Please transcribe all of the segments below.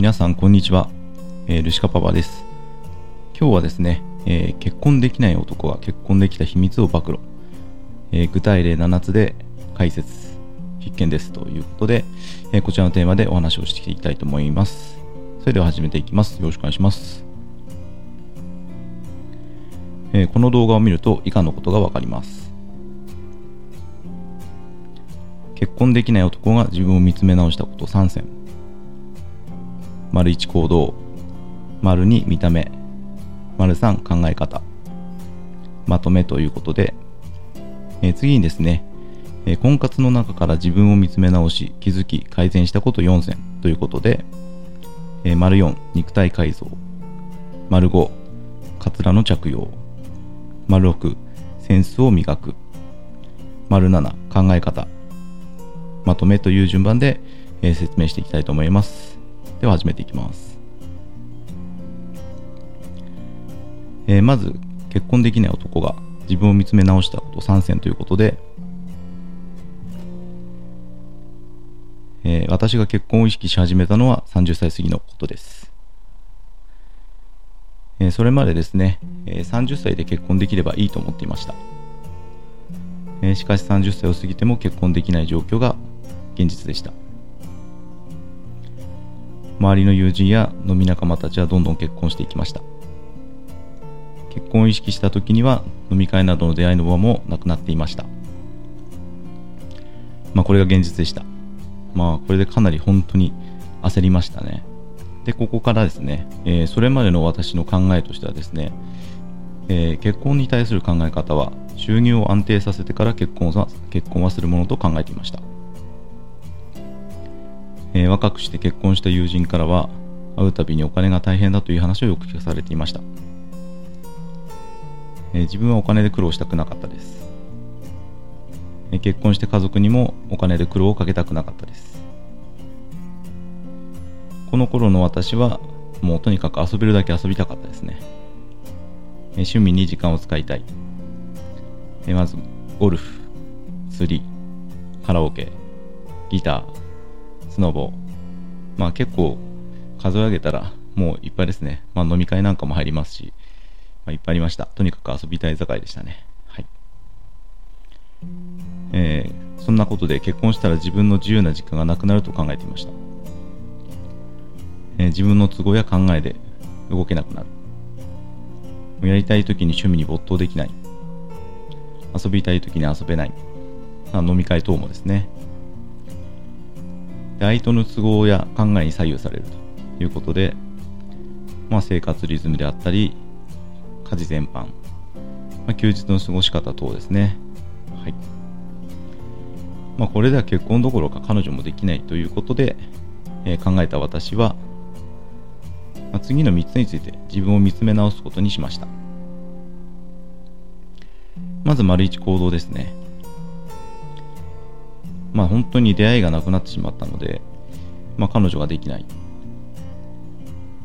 皆さんこんにちは、えールシカパパです。今日はですね、えー結婚できない男が結婚できた秘密を暴露、えー具体例7つで解説必見です。ということで、えーこちらのテーマでお話をしていきたいと思います。それでは始めていきます。よろしくお願いします、えーこの動画を見ると以下のことがわかります。結婚できない男が自分を見つめ直したこと3選。丸1行動。丸2見た目。丸3考え方。まとめということで、えー次にですね、えー婚活の中から自分を見つめ直し気づき改善したこと4選ということで、えー丸4肉体改造。丸5カツラの着用。丸6センスを磨く。丸7考え方。まとめという順番で、え説明していきたいと思います。では始めていきます。えーまず、結婚できない男が自分を見つめ直したこと3選ということで、えー私が結婚を意識し始めたのは30歳過ぎのことです。えーそれまでですね、えー30歳で結婚できればいいと思っていました。えしかし30歳を過ぎても結婚できない状況が現実でした周りの友人や飲み仲間たちはどんどん結婚していきました。結婚を意識した時には飲み会などの出会いの場もなくなっていました。まあこれが現実でした。まあこれでかなり本当に焦りましたね。でここからですね、えーそれまでの私の考えとしてはですね、えー結婚に対する考え方は収入を安定させてから結婚は結婚はするものと考えていました、えー若くして結婚した友人からは会うたびにお金が大変だという話をよく聞かされていました、えー自分はお金で苦労したくなかったです、えー結婚して家族にもお金で苦労をかけたくなかったです。この頃の私はもうとにかく遊べるだけ遊びたかったですね。えー趣味に時間を使いたい。えーまず、ゴルフ、釣り、カラオケ、ギター、スノボ。まあ結構数え上げたらもういっぱいですね。まあ飲み会なんかも入りますし、まあ、いっぱいありました。とにかく遊びたい盛りでしたね。はい。えーそんなことで結婚したら自分の自由な時間がなくなると考えていました。えー自分の都合や考えで動けなくなる。やりたい時に趣味に没頭できない。遊びたい時に遊べない。まあ飲み会等もですね。相手の都合や考えに左右されるということで、まあ、生活リズムであったり、家事全般、まあ、休日の過ごし方等ですね。はい。まあ、これでは結婚どころか彼女もできないということで、えー考えた私は、まあ、次の3つについて自分を見つめ直すことにしましたまず丸一行動ですねまあ本当に出会いがなくなってしまったので、まあ、彼女ができない。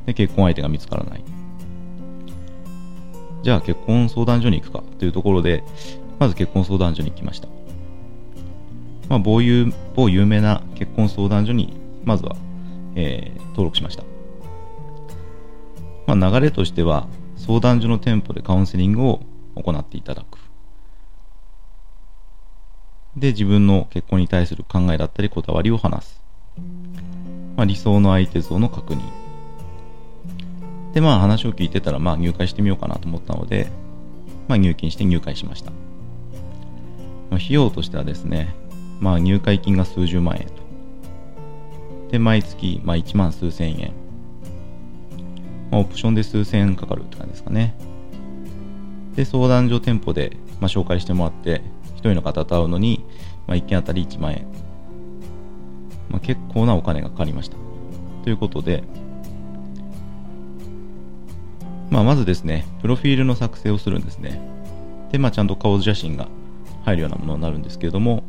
で結婚相手が見つからない。じゃあ結婚相談所に行くかというところでまず結婚相談所に行きました。まあ、某有某有名な結婚相談所にまずは、えー登録しました。まあ、流れとしては相談所の店舗でカウンセリングを行っていただく。で自分の結婚に対する考えだったりこだわりを話す、まあ、理想の相手像の確認。でまあ話を聞いてたらまあ入会してみようかなと思ったので、まあ、入金して入会しました、まあ、費用としてはですねまあ入会金が数十万円と。で毎月まあ1万数千円。まあ、オプションで数千円かかるって感じですかね。で、相談所店舗で、まあ、紹介してもらって、一人の方と会うのに、まあ、1件あたり1万円。まあ、結構なお金がかかりました。ということで、まあ、まずですね、プロフィールの作成をするんですね。で、まあ、ちゃんと顔写真が入るようなものになるんですけれども、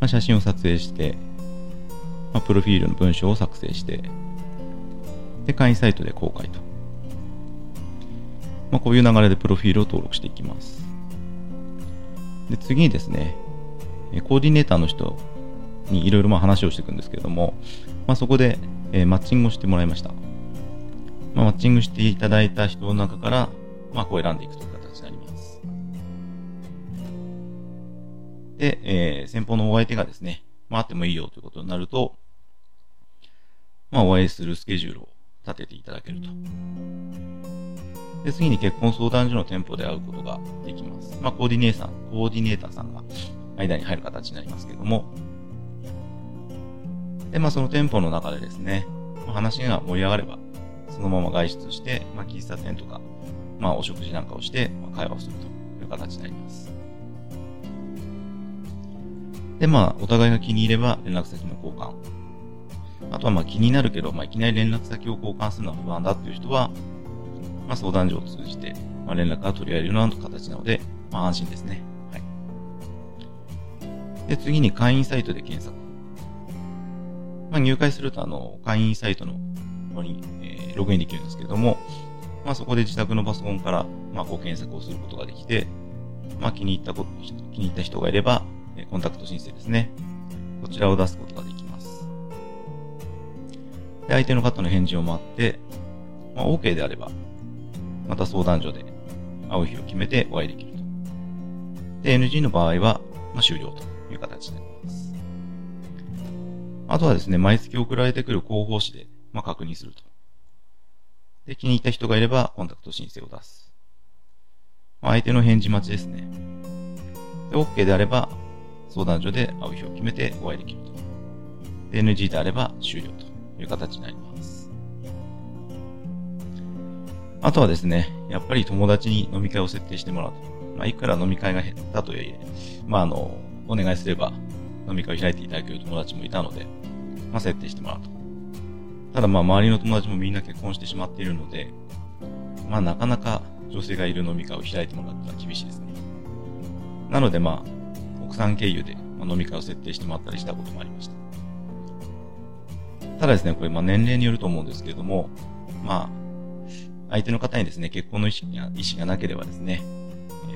まあ、写真を撮影して、まあ、プロフィールの文章を作成して、で、会員サイトで公開と。まあ、こういう流れでプロフィールを登録していきます。で、次にですね、コーディネーターの人にいろいろ話をしていくんですけれども、まあ、そこで、えー、マッチングをしてもらいました。まあ、マッチングしていただいた人の中から、まあ、こう選んでいくという形になります。で、えー、先方のお相手がですね、まあ、ってもいいよということになると、まあ、お会いするスケジュールを立てていただけると。で、次に結婚相談所の店舗で会うことができます。まあ、コーディネーター、コーディネーターさんが間に入る形になりますけども、で、まあ、その店舗の中でですね、ま、話が盛り上がれば、そのまま外出して、まあ、喫茶店とか、まあ、お食事なんかをして、まあ、会話をするという形になります。で、まあ、お互いが気に入れば連絡先の交換。あとは、まあ、気になるけど、まあ、いきなり連絡先を交換するのは不安だっていう人は、まあ、相談所を通じて、まあ、連絡が取り合えるような形なので、まあ、安心ですね。はい。で、次に会員サイトで検索。まあ、入会すると、あの、会員サイトの方に、えー、ログインできるんですけれども、まあ、そこで自宅のパソコンから、まあ、ご検索をすることができて、まあ、気に入ったこと、気に入った人がいれば、えコンタクト申請ですね。こちらを出すことができます。で、相手の方の返事を待って、まあ、OK であれば、また相談所で会う日を決めてお会いできると。で、NG の場合は、まあ、終了という形になります。あとはですね、毎月送られてくる広報誌で、まあ、確認すると。で、気に入った人がいれば、コンタクト申請を出す。まあ、相手の返事待ちですね。で、OK であれば、相談所で会う日を決めてお会いできると。で、NG であれば終了という形になります。あとはですね、やっぱり友達に飲み会を設定してもらうと。まあ、いくら飲み会が減ったとはいえ、まあ、あの、お願いすれば飲み会を開いていただける友達もいたので、まあ、設定してもらうと。ただまあ、周りの友達もみんな結婚してしまっているので、まあ、なかなか女性がいる飲み会を開いてもらったら厳しいですね。なのでまあ、奥さん経由で飲み会を設定してもらったりしたこともありました。ただですね、これまあ年齢によると思うんですけれども、まあ、相手の方にですね、結婚の意思が意思がなければですね、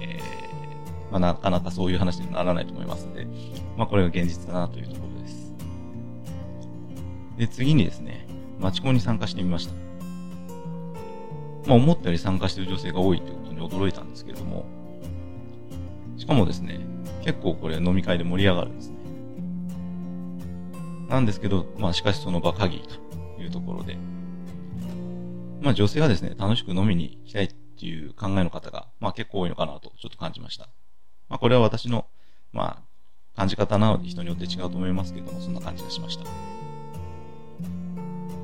えー、まあ、なかなかそういう話にならないと思いますので、まあ、これが現実だなというところです。で、次にですね、マチコンに参加してみました。まあ、思ったより参加してる女性が多いということに驚いたんですけれども、しかもですね、結構これ飲み会で盛り上がるんですね。なんですけど、まあしかしその場限りというところで、まあ女性はですね、楽しく飲みに行きたいっていう考えの方が、まあ結構多いのかなとちょっと感じました。まあこれは私の、まあ感じ方なので人によって違うと思いますけども、そんな感じがしました。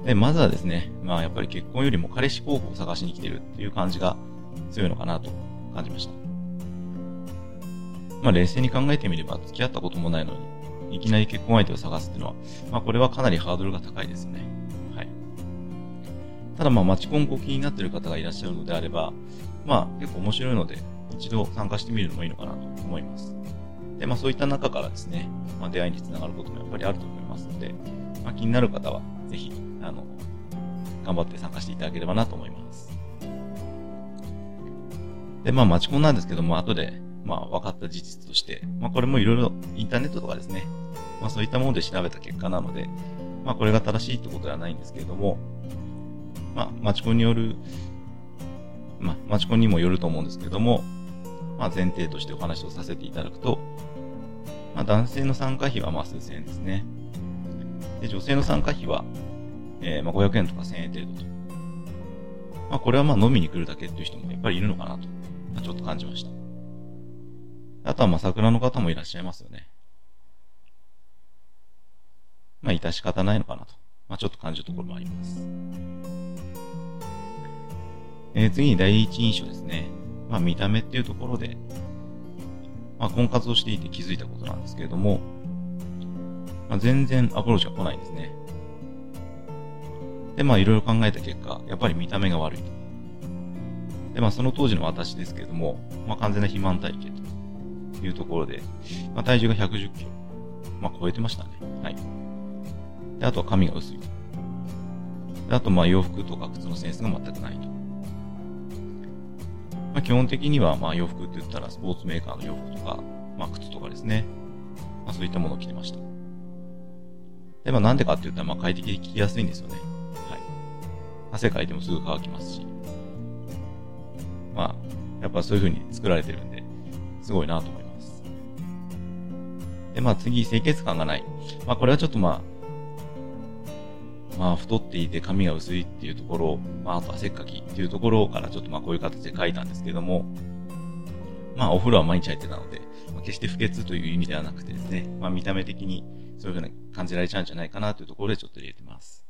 で、まずはですね、まあやっぱり結婚よりも彼氏候補を探しに来てるっていう感じが強いのかなと感じました。まあ冷静に考えてみれば付き合ったこともないのに、いきなり結婚相手を探すっていうのは、まあこれはかなりハードルが高いですよね。ただまあマチコンご気になっている方がいらっしゃるのであれば、まあ結構面白いので、一度参加してみるのもいいのかなと思います。で、まあそういった中からですね、まあ出会いにつながることもやっぱりあると思いますので、まあ気になる方は、ぜひ、あの、頑張って参加していただければなと思います。で、まあ、マチコンなんですけども、後でまあ、分かった事実として、まあ、これもいろいろインターネットとかですね、まあ、そういったもので調べた結果なので、まあ、これが正しいってことではないんですけれども、まあ、マチコによる、まあ、マチコにもよると思うんですけども、まあ、前提としてお話をさせていただくと、まあ、男性の参加費はまあ数千円ですね。で、女性の参加費は、えー、まあ500円とか1000円程度と。まあ、これはまあ飲みに来るだけっていう人もやっぱりいるのかなと、まあ、ちょっと感じました。あとはまあ桜の方もいらっしゃいますよね。まあ致し方ないのかなと。まあちょっと感じるところもあります。えー、次に第一印象ですね。まあ見た目っていうところで、まあ婚活をしていて気づいたことなんですけれども、まあ、全然アプローチが来ないんですね。で、まあいろいろ考えた結果、やっぱり見た目が悪いと。で、まあその当時の私ですけれども、まあ完全な肥満体型と。いうところで、まあ、体重が110キロ。まあ、超えてましたね。はい。で、あとは髪が薄いと。で、あと、まあ、洋服とか靴のセンスが全くないと。まあ、基本的には、まあ、洋服って言ったら、スポーツメーカーの洋服とか、まあ、靴とかですね。まあ、そういったものを着てました。で、まあなんでかって言ったら、まあ快適で聞きやすいんですよね。はい。汗かいてもすぐ乾きますし。まあ、やっぱそういう風に作られてるんで、すごいなと思います。で、まあ次、清潔感がない。まあこれはちょっとまあ、まあ太っていて髪が薄いっていうところ、まああと汗っかきっていうところからちょっとまあこういう形で書いたんですけども、まあお風呂は毎日入ってたので、まあ、決して不潔という意味ではなくてですね、まあ見た目的にそういうふうな感じられちゃうんじゃないかなというところでちょっと入れてます。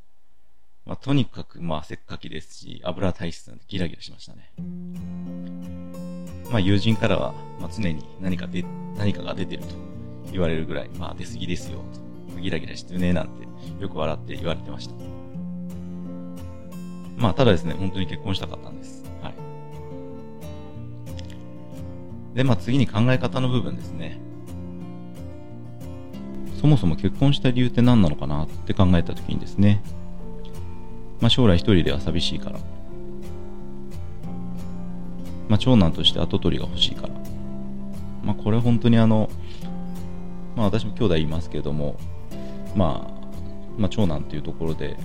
まあとにかくまあせっかきですし、油体質なんでギラギラしましたね。まあ友人からは、まあ、常に何かで、何かが出てると言われるぐらい、まあ出過ぎですよ、と。ギラギラしてるね、なんてよく笑って言われてました。まあただですね、本当に結婚したかったんです。はい。で、まあ次に考え方の部分ですね。そもそも結婚した理由って何なのかなって考えた時にですね、まあ将来一人では寂しいから。まあ、長男として跡取りが欲しいから。まあ、これ本当にあの、まあ、私も兄弟いますけれども、まあ、まあ、長男っていうところで、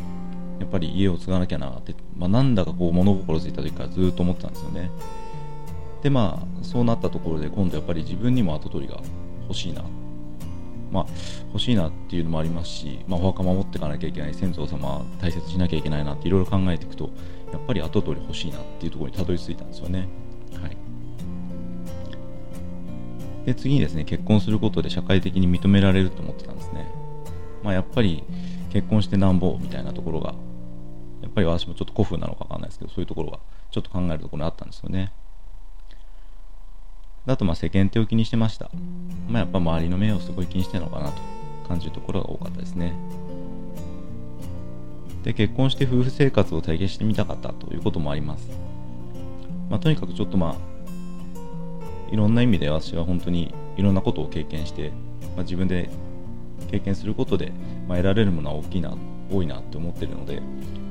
やっぱり家を継がなきゃなって、まあ、なんだかこう物心ついた時からずっと思ってたんですよね。で、まあ、そうなったところで、今度やっぱり自分にも跡取りが欲しいな。まあ、欲しいなっていうのもありますし、まあ、お墓守っていかなきゃいけない、先祖様大切しなきゃいけないなっていろいろ考えていくと、やっぱり跡取り欲しいなっていうところにたどり着いたんですよね。はい、で次にですね結婚することで社会的に認められると思ってたんですね、まあ、やっぱり結婚してなんぼみたいなところがやっぱり私もちょっと古風なのかわかんないですけどそういうところがちょっと考えるところにあったんですよね。あとまあ世間体を気にしてました、まあ、やっぱ周りの目をすごい気にしてるのかなと感じるところが多かったですね。で結婚して夫婦生活を体験してみたかったということもあります。まあ、とにかくちょっとまあいろんな意味で私は本当にいろんなことを経験して、まあ、自分で経験することで、まあ、得られるものは大きいな多いなって思ってるので、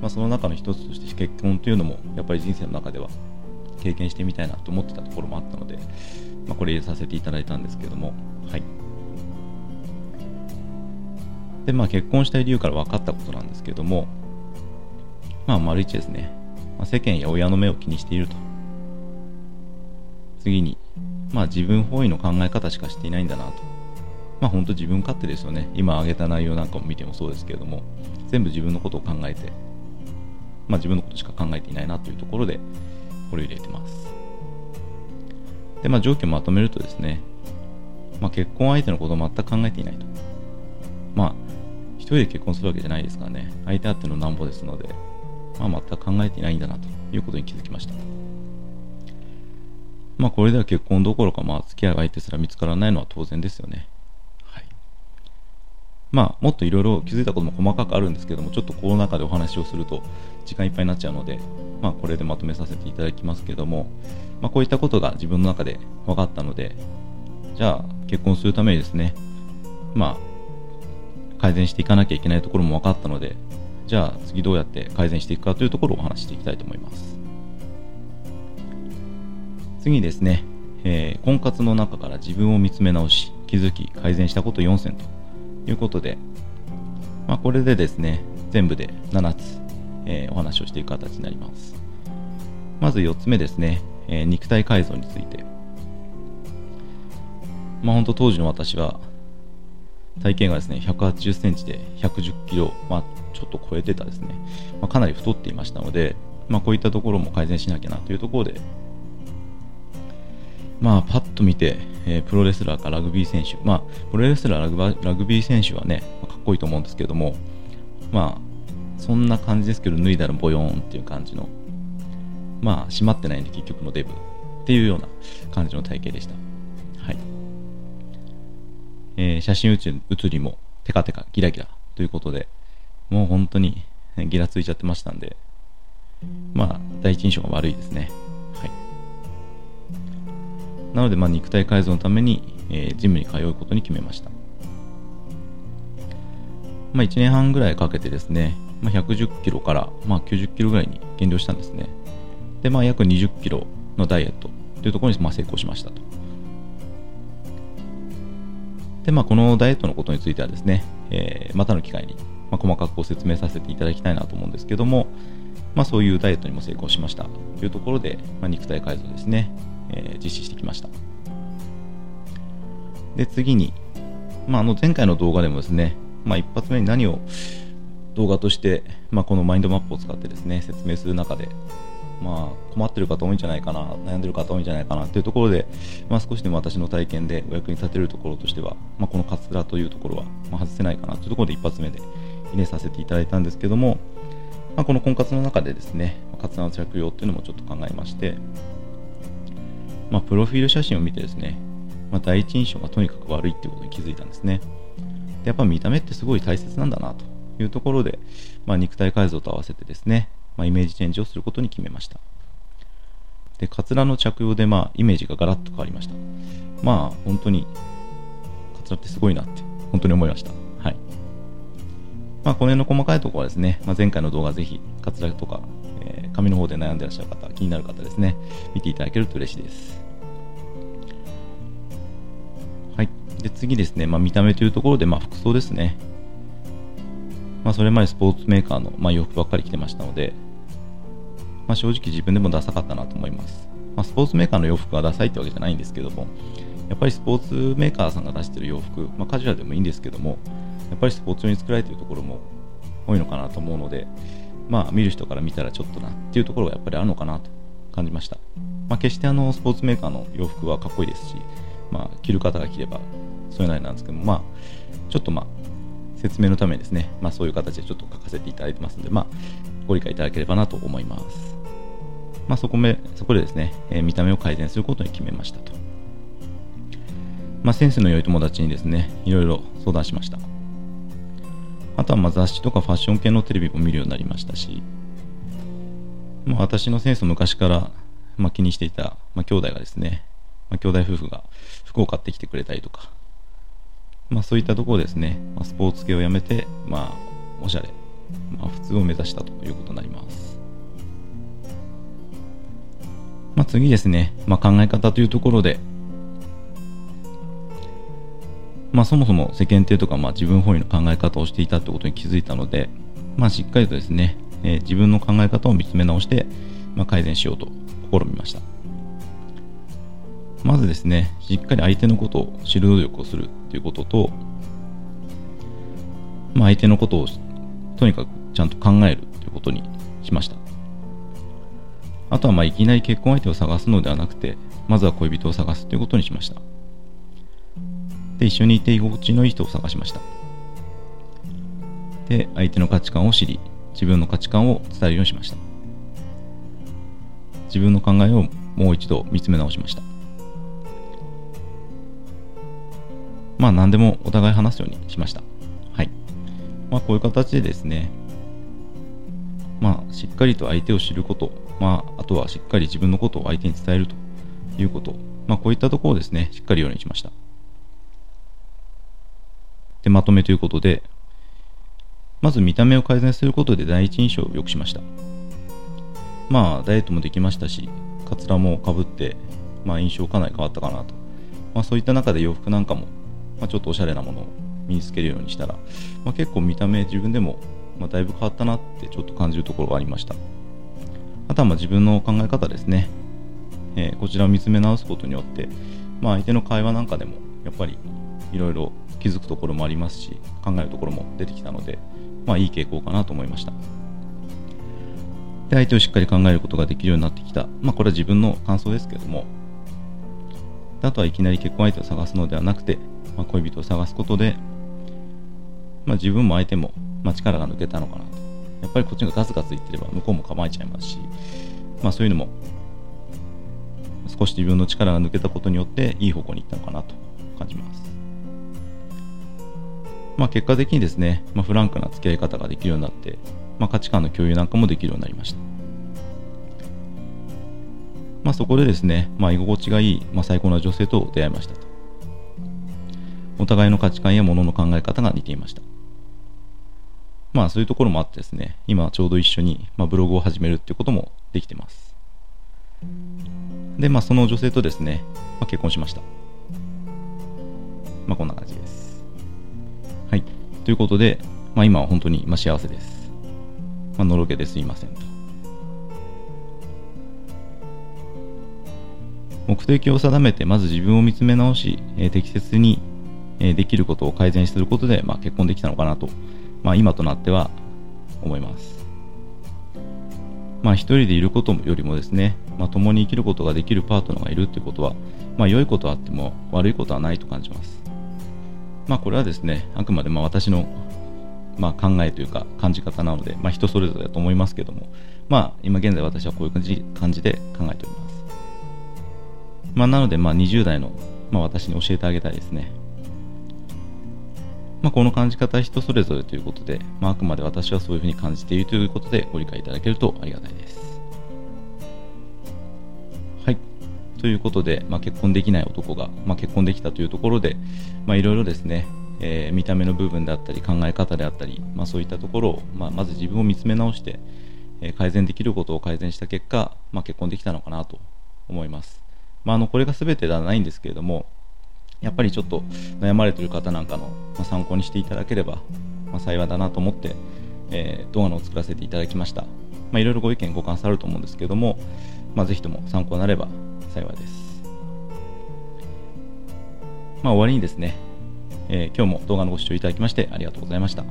まあ、その中の一つとして結婚というのもやっぱり人生の中では経験してみたいなと思ってたところもあったので、まあ、これ入れさせていただいたんですけどもはい。でまあ結婚したい理由から分かったことなんですけどもまあ丸一ですね、まあ、世間や親の目を気にしていると。次に、まあ自分本位の考え方しかしていないんだなと。まあ本当自分勝手ですよね。今挙げた内容なんかも見てもそうですけれども、全部自分のことを考えて、まあ自分のことしか考えていないなというところで、これを入れてます。で、まあ条件をまとめるとですね、まあ結婚相手のことを全く考えていないと。まあ、一人で結婚するわけじゃないですからね、相手あってのなんぼですので、まあ全く考えていないんだなということに気づきました。まあこれでは結婚どころか、まあ付き合う相手すら見つからないのは当然ですよね。まあもっといろいろ気づいたことも細かくあるんですけども、ちょっとこの中でお話をすると時間いっぱいになっちゃうので、まあこれでまとめさせていただきますけども、まあこういったことが自分の中で分かったので、じゃあ結婚するためにですね、まあ改善していかなきゃいけないところも分かったので、じゃあ次どうやって改善していくかというところをお話していきたいと思います。次ですね、えー、婚活の中から自分を見つめ直し、気づき、改善したこと4選ということで、まあ、これでですね、全部で7つ、えー、お話をしていく形になります。まず4つ目ですね、えー、肉体改造について。まあ本当当時の私は、体型がですね、180センチで110キロ、まあちょっと超えてたですね、まあ、かなり太っていましたので、まあこういったところも改善しなきゃなというところで、まあ、パッと見て、えー、プロレスラーかラグビー選手、まあ、プロレスラーラグバ、ラグビー選手はねま、かっこいいと思うんですけども、まあ、そんな感じですけど、脱いだらボヨーンっていう感じの、まあ、閉まってないんで、結局のデブっていうような感じの体型でした。はい。えー、写真写りもテカテカギラギラということで、もう本当にギラついちゃってましたんで、まあ、第一印象が悪いですね。なので、まあ、肉体改造のために、えー、ジムに通うことに決めました。まあ、1年半ぐらいかけてですね、まあ、110キロから、まあ、90キロぐらいに減量したんですね。で、まあ、約20キロのダイエットというところに、まあ、成功しましたと。で、まあ、このダイエットのことについてはですね、えー、またの機会に、まあ、細かくご説明させていただきたいなと思うんですけども、まあ、そういうダイエットにも成功しましたというところで、まあ、肉体改造ですね、えー、実施してきました。で次に、まあ、あの前回の動画でもですね、まあ、一発目に何を動画として、まあ、このマインドマップを使ってですね説明する中で、まあ、困ってる方多いんじゃないかな悩んでる方多いんじゃないかなというところで、まあ、少しでも私の体験でお役に立てるところとしては、まあ、このカツラというところは、ま外せないかなというところで一発目で入れさせていただいたんですけども、まあ、この婚活の中でですねカツラの着用っていうのもちょっと考えまして、まあ、プロフィール写真を見てですね、まあ、第一印象がとにかく悪いってことに気づいたんですねでやっぱ見た目ってすごい大切なんだなというところで、まあ、肉体改造と合わせてですね、まあ、イメージチェンジをすることに決めました。で、カツラの着用で、まあ、イメージがガラッと変わりました。まあ、本当に、カツラってすごいなって、本当に思いました。はい。まあ、この辺の細かいところはですね、まあ、前回の動画ぜひ、カツラとか、えー、髪の方で悩んでらっしゃる方、気になる方ですね、見ていただけると嬉しいです。で、次ですね、まあ、見た目というところで、まあ、服装ですね。まあ、それまでスポーツメーカーの、まあ、洋服ばっかり着てましたので、まあ、正直自分でもダサかったなと思います。まあ、スポーツメーカーの洋服がダサいってわけじゃないんですけども、やっぱりスポーツメーカーさんが出してる洋服、まあ、カジュアルでもいいんですけども、やっぱりスポーツ用に作られているところも多いのかなと思うので、まあ、見る人から見たらちょっとなっていうところがやっぱりあるのかなと感じました。まあ、決してあのスポーツメーカーの洋服はかっこいいですし、まあ、着る方が着ればそれなりなんですけども、まあ、ちょっとまあ、説明のためにですね、まあ、そういう形でちょっと書かせていただいてますので、まあ、ご理解いただければなと思います。まあ、そこめそこでですね、えー、見た目を改善することに決めましたと。まあ、センスの良い友達にですね、いろいろ相談しました。あとはま雑誌とかファッション系のテレビも見るようになりましたし、まあ、私のセンスを昔から、まあ、気にしていた、まあ、兄弟がですね、まあ、兄弟夫婦が服を買ってきてくれたりとか、まあ、そういったところですね、まあ、スポーツ系をやめて、まあ、おしゃれ、まあ、普通を目指したということになります。まあ、次ですね、まあ、考え方というところで、まあ、そもそも世間体とか、まあ、自分本位の考え方をしていたということに気づいたので、まあ、しっかりとですね、えー、自分の考え方を見つめ直して、まあ、改善しようと試みました。まずですね、しっかり相手のことを知る努力をする。ということと、まあ、相手のことをとにかくちゃんと考えるということにしました。あとはまあいきなり結婚相手を探すのではなくて、まずは恋人を探すということにしました。で、一緒にいて居心地のいい人を探しました。で、相手の価値観を知り、自分の価値観を伝えるようにしました。自分の考えをもう一度見つめ直しました。まあ何でもお互い話すようにしました。はい。まあこういう形でですね、まあしっかりと相手を知ること、まああとはしっかり自分のことを相手に伝えるということ、まあこういったところをですね、しっかりようにしました。で、まとめということで、まず見た目を改善することで第一印象を良くしました。まあダイエットもできましたし、カツラもかぶって、まあ印象かなり変わったかなと。まあそういった中で洋服なんかもまあ、ちょっとおしゃれなものを身につけるようにしたら、まあ、結構見た目自分でも、まあだいぶ変わったなってちょっと感じるところがありました。あとはまあ自分の考え方ですね、えー、こちらを見つめ直すことによって、まあ、相手の会話なんかでもやっぱりいろいろ気づくところもありますし考えるところも出てきたので、まあ、いい傾向かなと思いました。で相手をしっかり考えることができるようになってきた、まあ、これは自分の感想ですけども。あとはいきなり結婚相手を探すのではなくてまあ、恋人を探すことで、まあ、自分も相手も、まあ、力が抜けたのかなと。やっぱりこっちがガツガツ言ってれば向こうも構えちゃいますし、まあ、そういうのも少し自分の力が抜けたことによっていい方向に行ったのかなと感じます。まあ、結果的にですね、まあ、フランクな付き合い方ができるようになって、まあ、価値観の共有なんかもできるようになりました。まあ、そこでですね、まあ、居心地がいい、まあ、最高な女性と出会いましたと。お互いの価値観や物の考え方が似ていました。まあそういうところもあってですね、今ちょうど一緒に、まあ、ブログを始めるっていうこともできてます。で、まあその女性とですね、まあ、結婚しました。まあこんな感じです。はい。ということで、まあ、今は本当に今幸せです。まあ、のろけですいませんと。目的を定めて、まず自分を見つめ直し、えー、適切に、え、できることを改善することで、まあ、結婚できたのかなと、まあ、今となっては思います。まあ、一人でいることよりもですね、まあ、共に生きることができるパートナーがいるということは、まあ、良いことはあっても悪いことはないと感じます。まあ、これはですね、あくまでま私の、まあ、考えというか感じ方なので、まあ、人それぞれだと思いますけども、まあ、今現在私はこういう感じ感じで考えております。まあ、なので、まあ、20代の、まあ、私に教えてあげたいですね。まあ、この感じ方は人それぞれということで、まあ、あくまで私はそういうふうに感じているということでご理解いただけるとありがたいです。はい。ということで、まあ、結婚できない男が、まあ、結婚できたというところで、まあ、いろいろですね、えー、見た目の部分であったり考え方であったり、まあ、そういったところを、まあ、まず自分を見つめ直して、え、改善できることを改善した結果、まあ、結婚できたのかなと思います。まあ、あのこれが全てではないんですけれども、やっぱりちょっと悩まれてる方なんかの、参考にしていただければ、幸いだなと思って、えー、動画のを作らせていただきました。まあ、いろいろご意見ご感想あると思うんですけれども、まあ、ぜひとも参考になれば幸いです。まあ、終わりにですね、えー、今日も動画のご視聴いただきましてありがとうございました。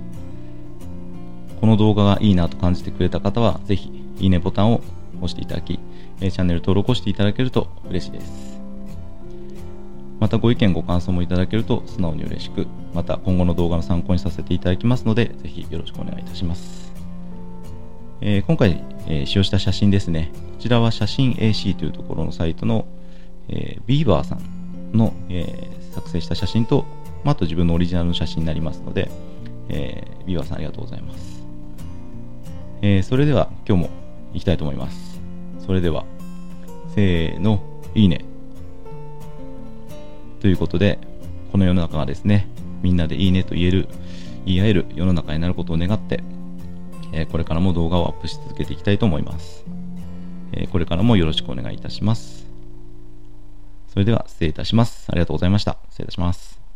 この動画がいいなと感じてくれた方は、ぜひ、いいねボタンを押していただき、チャンネル登録をしていただけると嬉しいです。またご意見ご感想もいただけると素直に嬉しく、また今後の動画の参考にさせていただきますので、ぜひよろしくお願いいたします。えー、今回、えー、使用した写真ですね。こちらは写真 AC というところのサイトの、えー、ビーバーさんの、えー、作成した写真と、まあ、あと自分のオリジナルの写真になりますので、えー、ビーバーさんありがとうございます。えー、それでは今日も行きたいと思います。それでは、せーの、いいね。ということで、この世の中がですね、みんなでいいねと言える、言い合える世の中になることを願って、え、これからも動画をアップし続けていきたいと思います。え、これからもよろしくお願いいたします。それでは失礼いたします。ありがとうございました。失礼いたします。